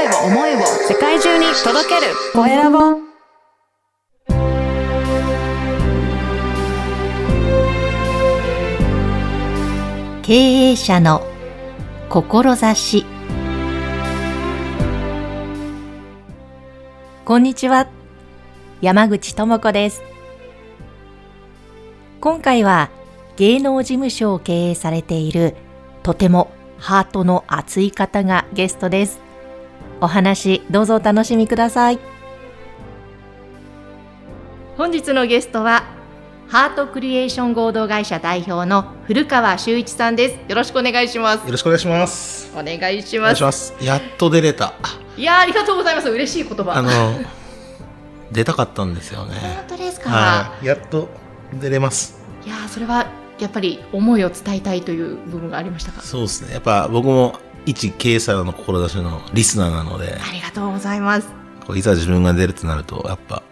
声を思いを世界中に届ける。コエラボ。経営者の志。こんにちは。山口智子です。今回は芸能事務所を経営されているとてもハートの熱い方がゲストです。お話どうぞお楽しみください本日のゲストはハートクリエーション合同会社代表の古川修一さんですよろしくお願いしますよろしくお願いします。お願いしお願いますします。やっと出れた。いやーありがとうございます嬉しい言葉あの、出たかったんですよね。本当ですか、はい。やっと出れます。いやーそれはやっぱり思いを伝えたいという部分がありましたか？そうですね。やっぱ僕も一経営者の志のリスナーなので、ありがとうございますこういざ自分が出るとなると、やっぱ、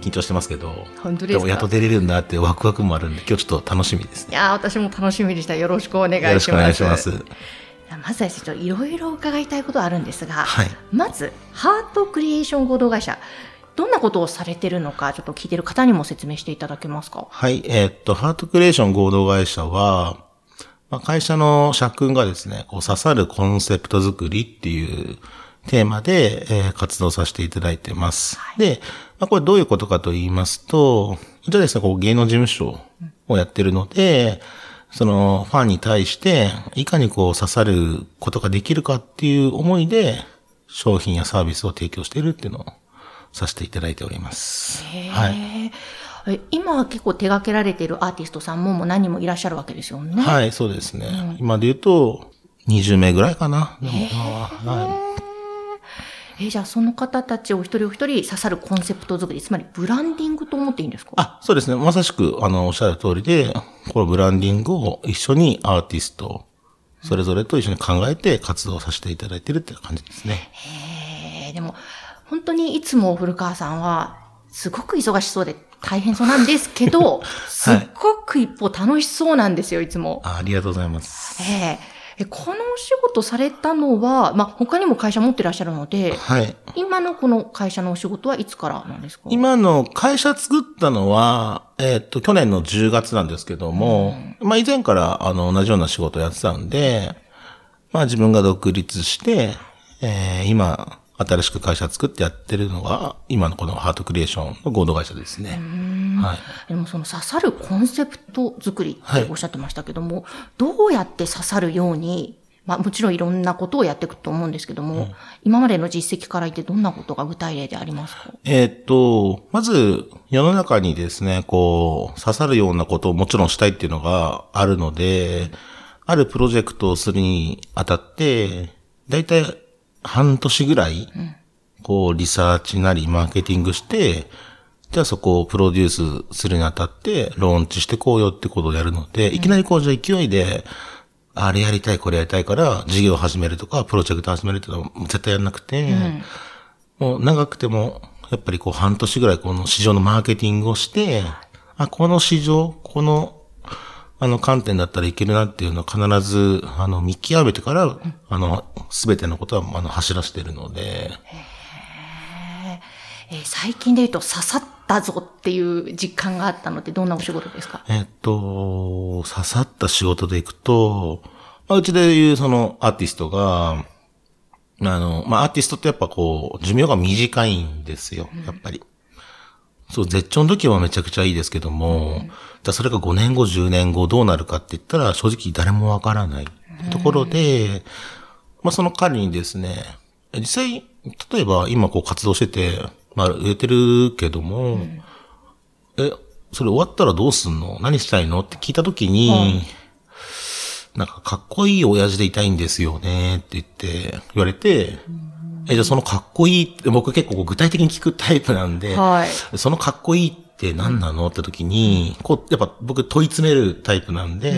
緊張してますけど、本当ですか？でもやっと出れるんだってワクワクもあるんで、今日ちょっと楽しみですね。いやー私も楽しみでしたよろしくお願いしますよろしくお願いします。まずはですねいろいろ伺いたいことあるんですが、はい。まずハートクリエーション合同会社どんなことをされてるのかちょっと聞いてる方にも説明していただけますか？はい。えーっと、ハートクリエーション合同会社は、まあ、会社の社訓がですね、こう刺さるコンセプト作りっていうテーマで、えー活動させていただいてます。で、まあ、これどういうことかと言いますと、じゃあですね、こう芸能事務所をやってるので、そのファンに対して、いかにこう刺さることができるかっていう思いで、商品やサービスを提供しているっていうのをさせていただいております。はい。え今は結構手掛けられているアーティストさんももう何人もいらっしゃるわけですよね。はい、そうですね。今で言うと、20名ぐらいかな。でも今ははえじゃあその方たちを一人お一人刺さるコンセプト作り、つまりブランディングと思っていいんですか？あ、そうですね。まさしく、あの、おっしゃる通りで、このブランディングを一緒にアーティスト、それぞれと一緒に考えて活動させていただいてるっていう感じですね。えーでも、本当にいつも古川さんは、すごく忙しそうで大変そうなんですけど、すっごく一方楽しそうなんですよ、いつも。あありがとうございます。えええこのお仕事されたのは、まあ、他にも会社持ってらっしゃるので、はい。今のこの会社のお仕事はいつからなんですか？今の会社作ったのは、えーっと、去年の10月なんですけども、まあ以前からあの同じような仕事をやってたんで、まあ自分が独立して、えー今、新しく会社作ってやってるのが、今のこのハートクリエーションの合同会社ですね。はい。でもその刺さるコンセプト作りっておっしゃってましたけども、どうやって刺さるように、まあもちろんいろんなことをやっていくと思うんですけども、今までの実績から言ってどんなことが具体例でありますか？えーっと、まず、世の中にですね、こう、刺さるようなことをもちろんしたいっていうのがあるので、あるプロジェクトをするにあたって、だいたい半年ぐらい、こう、リサーチなりマーケティングして、じゃあそこをプロデュースするにあたって、ローンチしてこうよってことをやるので、いきなりこう、じゃあ勢いで、あれやりたい、これやりたいから、事業を始めるとか、プロジェクト始めるってのは絶対やんなくて、もう長くても、やっぱりこう半年ぐらいこの市場のマーケティングをして、あ、この市場、この、あの観点だったらいけるなっていうのを必ず、あの、見極めてから、あの、すべてのことは、あの、走らせてるので、えー最近で言うと刺さったぞっていう実感があったのってどんなお仕事ですか？えっと、刺さった仕事でいくと、まあ、うちでいうそのアーティストが、あの、まあ、アーティストってやっぱこう、寿命が短いんですよ、やっぱり。そう、絶頂の時はめちゃくちゃいいですけども、じゃあそれが5年後、10年後どうなるかって言ったら正直誰もわからないところで、まあその彼にですね、実際、例えば今こう活動してて、まあ売れてるけども、え、それ終わったらどうすんの？何したいの？って聞いたときに、なんかかっこいい親父でいたいんですよねって言って、言われて、え、じゃあそのかっこいいって、僕結構具体的に聞くタイプなんで、はい。そのかっこいいって何なのって時に、こう、やっぱ僕問い詰めるタイプなんで、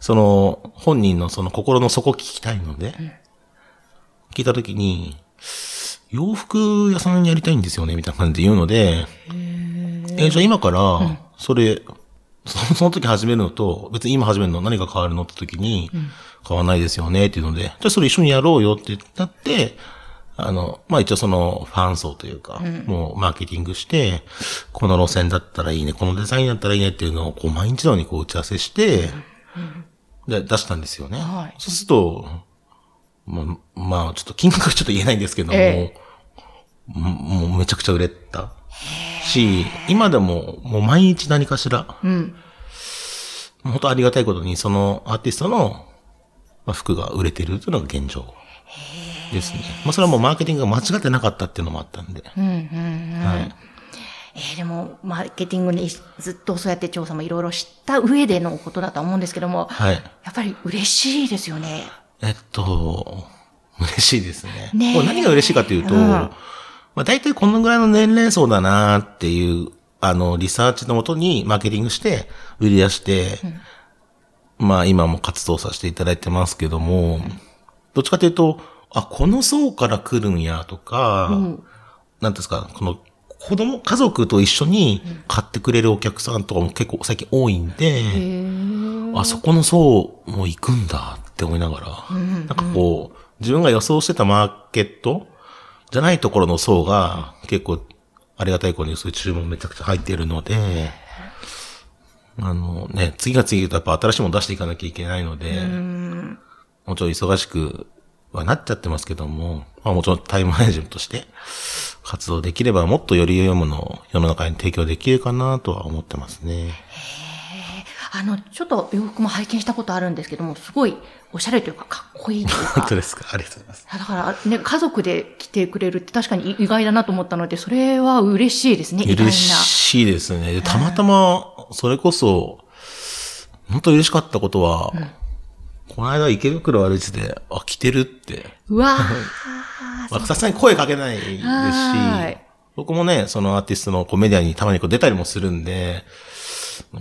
その本人のその心の底聞きたいので、聞いた時に、洋服屋さんやりたいんですよね、みたいな感じで言うので、え、じゃあ今から、それ、そその時始めるのと、別に今始めるの何が変わるのって時に、変わらないですよねっていうので、じゃあそれ一緒にやろうよってなって、あの、まあ一応そのファン層というか、もうマーケティングして、この路線だったらいいね、このデザインだったらいいねっていうのをこう毎日のようにこう打ち合わせして、で、出したんですよね。はい。そうすると、まあ、まあ、ちょっと金額はちょっと言えないんですけども、え。ももうめちゃくちゃ売れた。し、今でももう毎日何かしら、うん。本当ありがたいことにそのアーティストのまあ服が売れてるというのが現状ですね。まあそれはもうマーケティングが間違ってなかったっていうのもあったんで。うん、うん、うん。はい。えーでも、マーケティングにずっとそうやって調査もいろいろ知った上でのことだと思うんですけども、はい。やっぱり嬉しいですよね。えっと、嬉しいですね。ねえこれ何が嬉しいかというと、うんまあ大体このぐらいの年齢層だなっていう、あの、リサーチのもとにマーケティングして、売り出して、まあ今も活動させていただいてますけども、どっちかというと、あ、この層から来るんやとか、なんていうんですか、この子供、家族と一緒に買ってくれるお客さんとかも結構最近多いんで、あそこの層も行くんだって思いながら、なんかこう、自分が予想してたマーケットじゃないところの層が結構ありがたい子にそういう注文めちゃくちゃ入っているので、あのね、次が次とやっぱ新しいもの出していかなきゃいけないので、もちろん忙しくはなっちゃってますけども、まあもちろんタイムマネジメントとして活動できればもっとより良いものを世の中に提供できるかなとは思ってますね。あの、ちょっと洋服も拝見したことあるんですけども、すごいおしゃれというかかっこいいというか。本当ですか？ありがとうございます。だからね、家族で来てくれるって確かに意外だなと思ったので、それは嬉しいですね。嬉しいですね。でたまたま、それこそ、本当嬉しかったことは、この間池袋歩いてて、あ、来てるって。うわ まあさすがに声かけないですしはい、僕もね、そのアーティストのこうメディアにたまにこう出たりもするんで、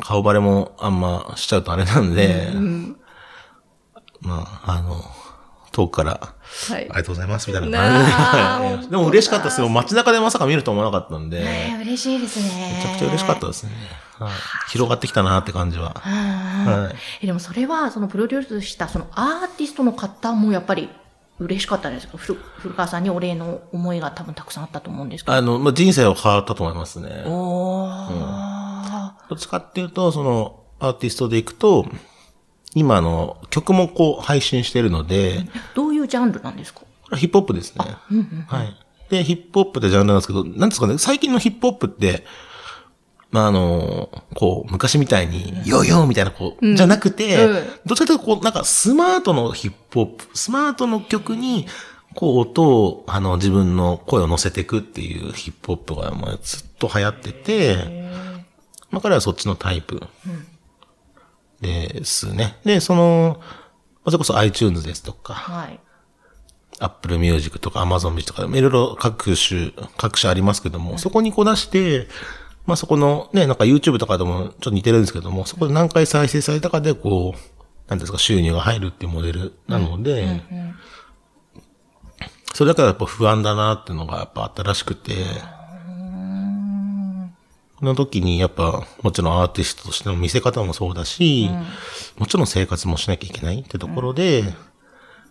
顔バレもあんましちゃうとあれなんで、まあ、あの、遠くから、ー。はいあり。がとうございます、みたいなで。でも嬉しかったですよ。街中でまさか見ると思わなかったんで、えー嬉しいですね。めちゃくちゃ嬉しかったですね。はい、広がってきたなって感じは。はい。えでもそれは、そのプロデュースしたそのアーティストの方もやっぱり嬉しかったんですか？古古川さんにお礼の思いが多分たくさんあったと思うんですけど。あの、まあ、人生は変わったと思いますね。おー。どっちかっていうと、その、アーティストでいくと、今の曲もこう配信してるので、どういうジャンルなんですか？ヒップホップですね。はい。で、ヒップホップってジャンルなんですけど、なんですかね、最近のヒップホップって、まあ、あの、こう、昔みたいに、ヨーヨーみたいな、こう、じゃなくて、うん。どっちかというと、こう、なんか、スマートのヒップホップ、スマートの曲に、こう、音を、あの、自分の声を乗せていくっていうヒップホップが、まあ、ずっと流行ってて、まあ、彼はそっちのタイプですね。で、その、まあそれこそ iTunes ですとか、はい。Apple Music とか Amazon Music とか、いろいろ各種、各種ありますけども、そこにこう出して、まあそこのね、なんか YouTube とかでもちょっと似てるんですけども、そこで何回再生されたかで、こう、なんですか、収入が入るっていうモデルなので、それだからやっぱ不安だなっていうのがやっぱあったらしくて、この時にやっぱ、もちろんアーティストとしての見せ方もそうだし、もちろん生活もしなきゃいけないってところで、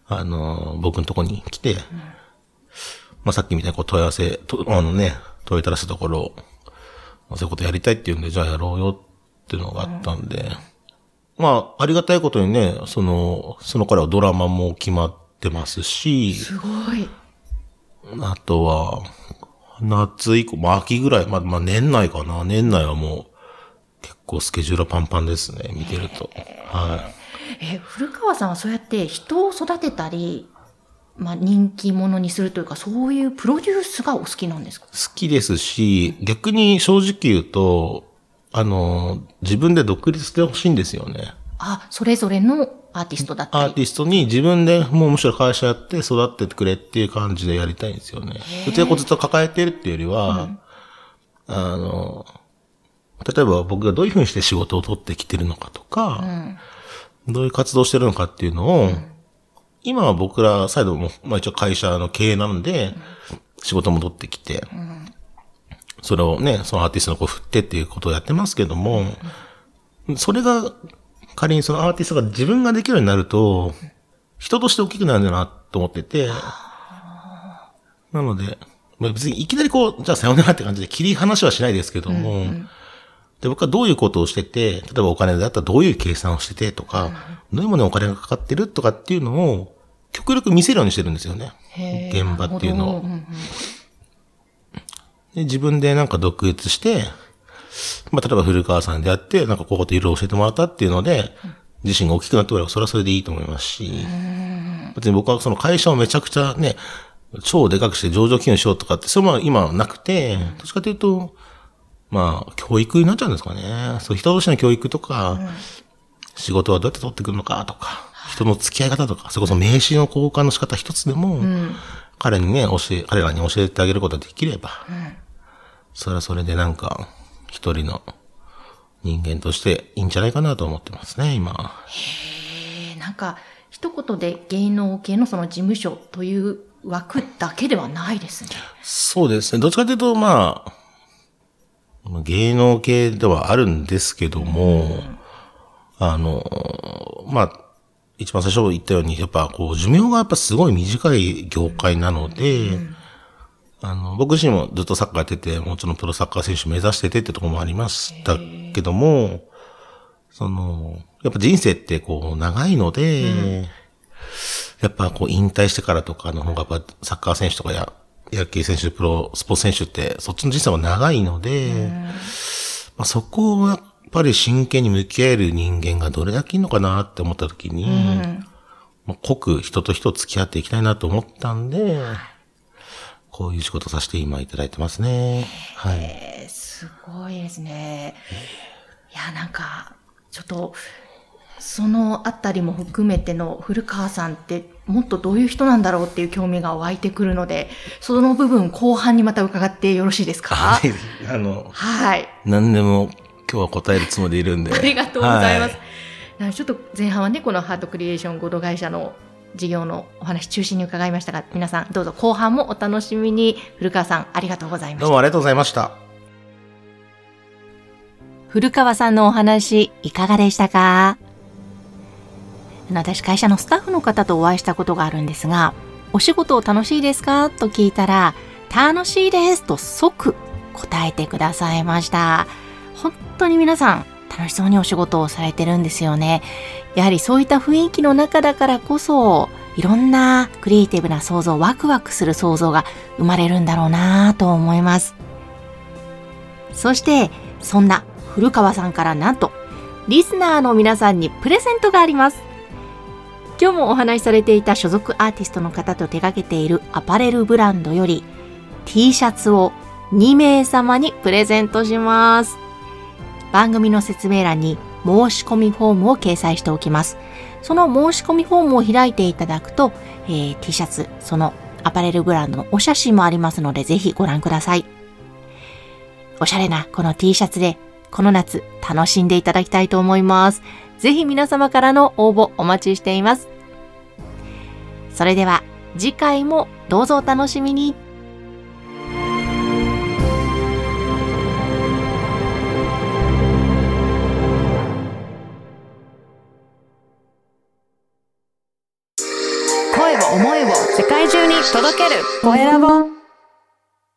あの、僕のとこに来て、まあ、さっきみたいにこう問い合わせ、とあのね、問いたらしたところ、まあそういうことやりたいっていうんで、じゃあやろうよっていうのがあったんで、まあ、ありがたいことにね、その、そのからはドラマも決まってますし、すごい。あとは、夏以降、まあ秋ぐらい、まあ、まあ年内かな。年内はもう、結構スケジュールはパンパンですね、見てると。はい。え、古川さんはそうやって人を育てたり、まあ人気者にするというか、そういうプロデュースがお好きなんですか？好きですし、逆に正直言うと、あの、自分で独立してほしいんですよね。あ、それぞれのアーティストだったり。アーティストに自分でもうむしろ会社やって育っててくれっていう感じでやりたいんですよね。うちでこうずっと抱えてるっていうよりは、あの、例えば僕がどういうふうにして仕事を取ってきてるのかとか、どういう活動してるのかっていうのを、今は僕らサイドも、まあ一応会社の経営なので、仕事も取ってきて、それをね、そのアーティストの子を振ってっていうことをやってますけども、それが仮にそのアーティストが自分ができるようになると、人として大きくなるんだなと思ってて、なので、まあ別にいきなりこう、じゃあさよならって感じで切り離しはしないですけども、で、僕はどういうことをしてて、例えばお金だったらどういう計算をしててとか、どういうものにお金がかかってるとかっていうのを、極力見せるようにしてるんですよね。現場っていうのを。うんうんで自分でなんか独立して、まあ、例えば古川さんでやって、なんかここといろいろ教えてもらったっていうので、自身が大きくなってくればそれはそれでいいと思いますし、別に僕はその会社をめちゃくちゃね、超でかくして上場企業にしようとかって、それは今はなくて、どっちかというと、まあ、教育になっちゃうんですかね。そう、人同士の教育とか、仕事はどうやって取ってくるのかとか、人の付き合い方とか、それこそ名刺の交換の仕方一つでも、彼にね、教え、彼らに教えてあげることができれば、それはそれでなんか、一人の人間としていいんじゃないかなと思ってますね、今。えーなんか、一言で芸能系のその事務所という枠だけではないですね。そうですね。どっちかというと、まあ、まあ芸能系ではあるんですけども、あの、まあ、一番最初言ったように、やっぱこう、寿命がやっぱすごい短い業界なので、あの、僕自身もずっとサッカーやってて、もちろんプロサッカー選手目指しててってところもありましたけども、その、やっぱ人生ってこう、長いので、やっぱこう、引退してからとかの方が、やっぱサッカー選手とかや、野球選手、プロスポーツ選手って、そっちの人生は長いので、まあ、そこをやっぱり真剣に向き合える人間がどれだけいいのかなって思った時に、まあ、濃く人と人付き合っていきたいなと思ったんで、こういう仕事させて今いただいてますね。はい。えーすごいですね。いや、なんか、ちょっと、そのあたりも含めての古川さんってもっとどういう人なんだろうっていう興味が湧いてくるので、その部分後半にまた伺ってよろしいですか？はい。あの、はい。何でも今日は答えるつもりでいるんで。ありがとうございます。はなのでちょっと前半はね、このハートクリエーション合同会社の事業のお話中心に伺いましたが、皆さんどうぞ後半もお楽しみに。古川さん、ありがとうございました。どうもありがとうございました。古川さんのお話いかがでしたか？私会社のスタッフの方とお会いしたことがあるんですが、お仕事楽しいですか？と聞いたら、楽しいですと即答えてくださいました。本当に皆さん楽しそうにお仕事をされてるんですよね。やはりそういった雰囲気の中だからこそ、いろんなクリエイティブな想像、ワクワクする想像が生まれるんだろうなと思います。そして、そんな古川さんからなんと、リスナーの皆さんにプレゼントがあります。今日もお話しされていた所属アーティストの方と手掛けているアパレルブランドより T シャツを2名様にプレゼントします。番組の説明欄に申し込みフォームを掲載しておきます。その申し込みフォームを開いていただくと、えー T シャツ、そのアパレルブランドのお写真もありますので、ぜひご覧ください。おしゃれなこの T シャツでこの夏楽しんでいただきたいと思います。ぜひ皆様からの応募お待ちしています。それでは次回もどうぞお楽しみに。声を思いを世界中に届ける。コエラボ